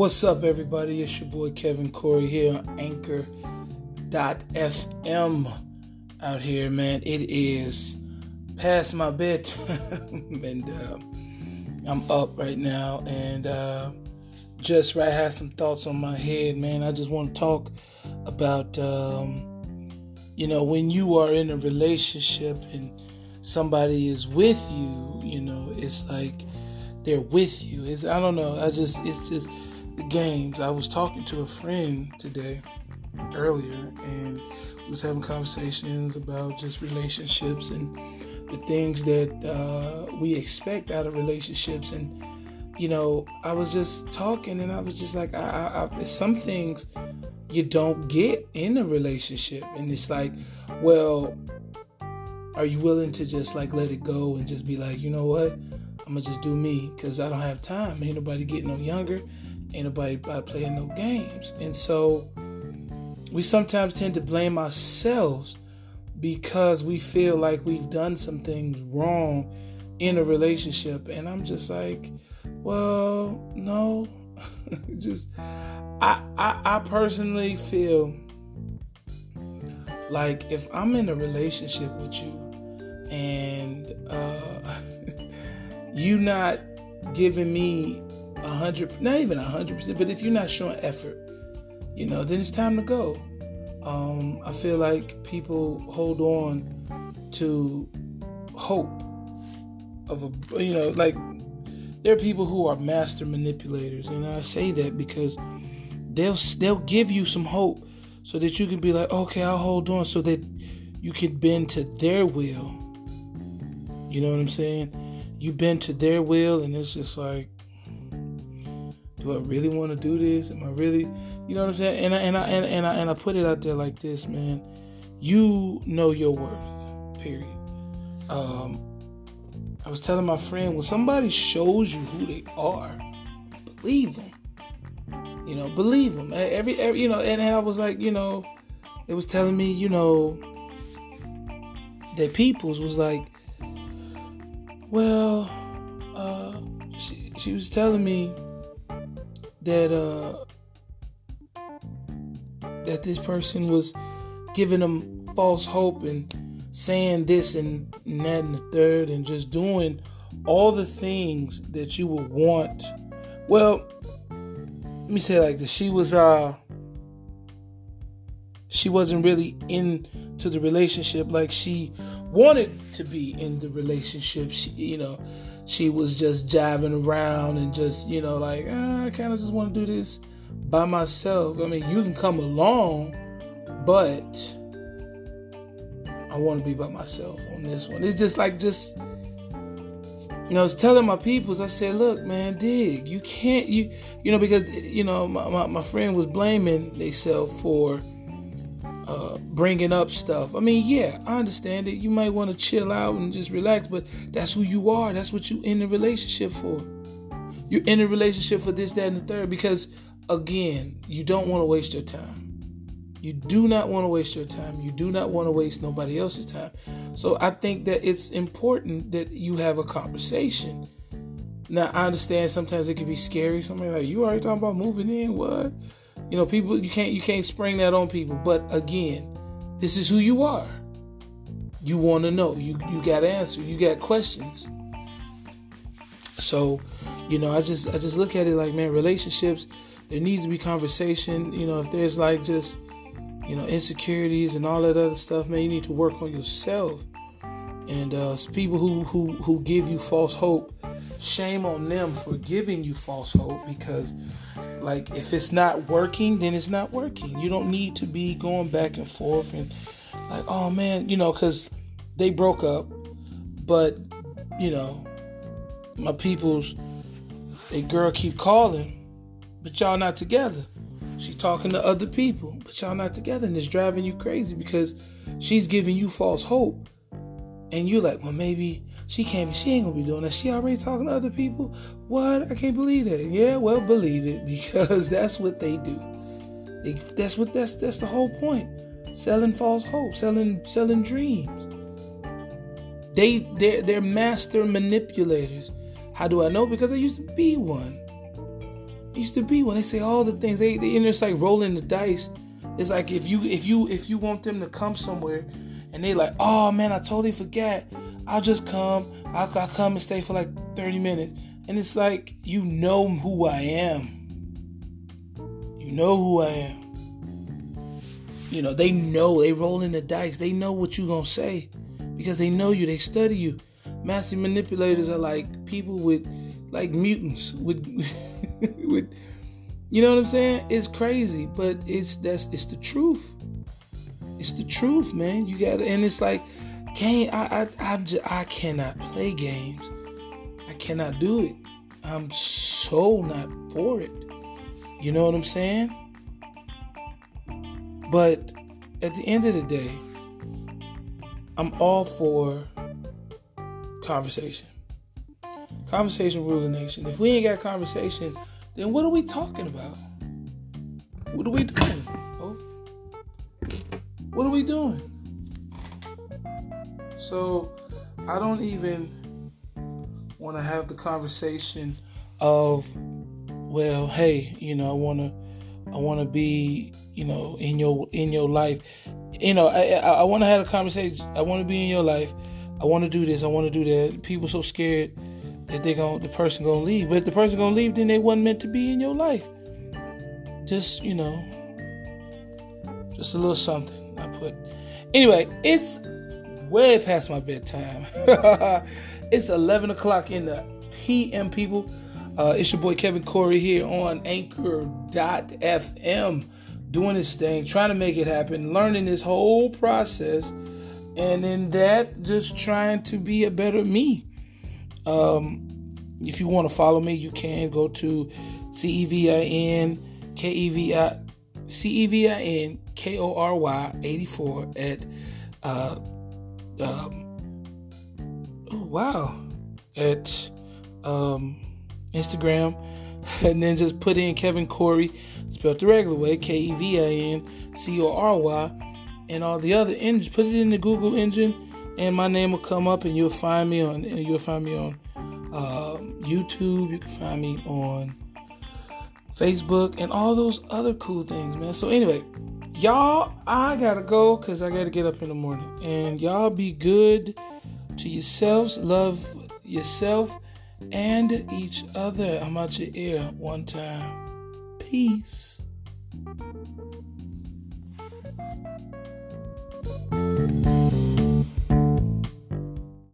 What's up, everybody? It's your boy Kevin Cory here on Anchor.fm out here, man. It is past my bedtime, and uh, I'm up right now, and uh, just right had some thoughts on my head, man. I just want to talk about, um, you know, when you are in a relationship and somebody is with you, you know, it's like they're with you. It's I don't know. I just it's just the games. I was talking to a friend today earlier and was having conversations about just relationships and the things that uh, we expect out of relationships. And you know i was just talking and i was just like I, I, I, some things you don't get in a relationship. And it's like well are you willing to just like let it go and just be like you know what? I'm gonna just do me because i don't have time. Ain't nobody getting no younger ain't nobody by playing no games. And so we sometimes tend to blame ourselves because we feel like we've done some things wrong in a relationship. And I'm just like, well, no. just I, I I personally feel like if I'm in a relationship with you and uh you not giving me a hundred, not even a hundred percent, but if you're not showing effort, you know, then it's time to go. Um, I feel like people hold on to hope of a, you know, like there are people who are master manipulators, and I say that because they'll they'll give you some hope so that you can be like, okay, I'll hold on, so that you can bend to their will. You know what I'm saying? You bend to their will, and it's just like, do I really want to do this? Am I really, you know what I'm saying? And I, and I and, and I and I put it out there like this, man. You know your worth. Period. Um, I was telling my friend when somebody shows you who they are, believe them. You know, believe them. Every, every you know, and, and I was like, you know, it was telling me, you know, that people's was like, well, uh, she, she was telling me that uh that this person was giving them false hope and saying this and, that and the third and just doing all the things that you would want. Well, let me say like this. She was uh she wasn't really into the relationship like she wanted to be in the relationship. She, you know, she was just jiving around and just, you know, like, ah, I kind of just want to do this by myself. I mean, you can come along, but I want to be by myself on this one. It's just like, just, you know, I was telling my peoples, I said, look, man, dig. You can't, you, you know, because, you know, my, my, my friend was blaming themselves for, uh, bringing up stuff. I mean, yeah, I understand it. You might want to chill out and just relax, but that's who you are. That's what you in a relationship for. You're in a relationship for this, that, and the third because, again, you don't want to waste your time. You do not want to waste your time. You do not want to waste nobody else's time. So I think that it's important that you have a conversation. Now I understand sometimes it can be scary. Somebody like you already talking about moving in. What? You know, people you can't you can't spring that on people. But again, this is who you are. You want to know. You you got answers. You got questions. So, you know, I just I just look at it like, man, relationships. There needs to be conversation. You know, if there's like just you know insecurities and all that other stuff, man, you need to work on yourself. And uh, people who who who give you false hope, shame on them for giving you false hope because like if it's not working, then it's not working. You don't need to be going back and forth and like, oh man, you know, because they broke up, but you know, my people's a girl keep calling, but y'all not together. She talking to other people, but y'all not together, and it's driving you crazy because she's giving you false hope, and you're like, well, maybe she can't. Be, She ain't gonna be doing that. She already talking to other people. What? I can't believe that. Yeah, well, believe it because that's what they do. They, that's what that's that's the whole point. Selling false hope, selling selling dreams. They they're they're master manipulators. How do I know? Because I used to be one. It used to be when they say all the things they they and it's like rolling the dice. It's like if you if you if you want them to come somewhere and they like, oh man, I totally forgot. I'll just come. I'll, I'll come and stay for like 30 minutes. And it's like, you know who I am. You know who I am. You know, they know, they rolling the dice. They know what you're gonna say. Because they know you, they study you. Master manipulators are like people with like mutants with with you know what I'm saying? It's crazy, but it's that's it's the truth. It's the truth, man. You got to and it's like game I I I, I cannot play games. I cannot do it. I'm so not for it. You know what I'm saying? But at the end of the day, I'm all for conversation. Conversation rules the nation. If we ain't got conversation, then what are we talking about? What are we doing? Oh, what are we doing? So I don't even want to have the conversation of, well, hey, you know, I want to, I want to be, you know, in your in your life. You know, I I, I want to have a conversation. I want to be in your life. I want to do this. I want to do that. People so scared that they going the person gonna leave. But if the person gonna leave, then they wasn't meant to be in your life. Just you know, just a little something I put. Anyway, it's way past my bedtime. it's 11 o'clock in the p.m. People, uh, it's your boy Kevin Cory here on Anchor.fm, doing this thing, trying to make it happen, learning this whole process, and in that, just trying to be a better me. Um, if you want to follow me, you can go to C E V I N K E V I C E V I N K O R Y 84 at uh, um, oh, wow at um, Instagram, and then just put in Kevin Cory, spelled the regular way, K E V I N C O R Y, and all the other engines. Put it in the Google engine and my name will come up, and you'll find me on you'll find me on uh, YouTube. You can find me on Facebook and all those other cool things, man. So anyway, y'all, I gotta go because I gotta get up in the morning. And y'all be good to yourselves, love yourself and each other. I'm out your ear one time. Peace.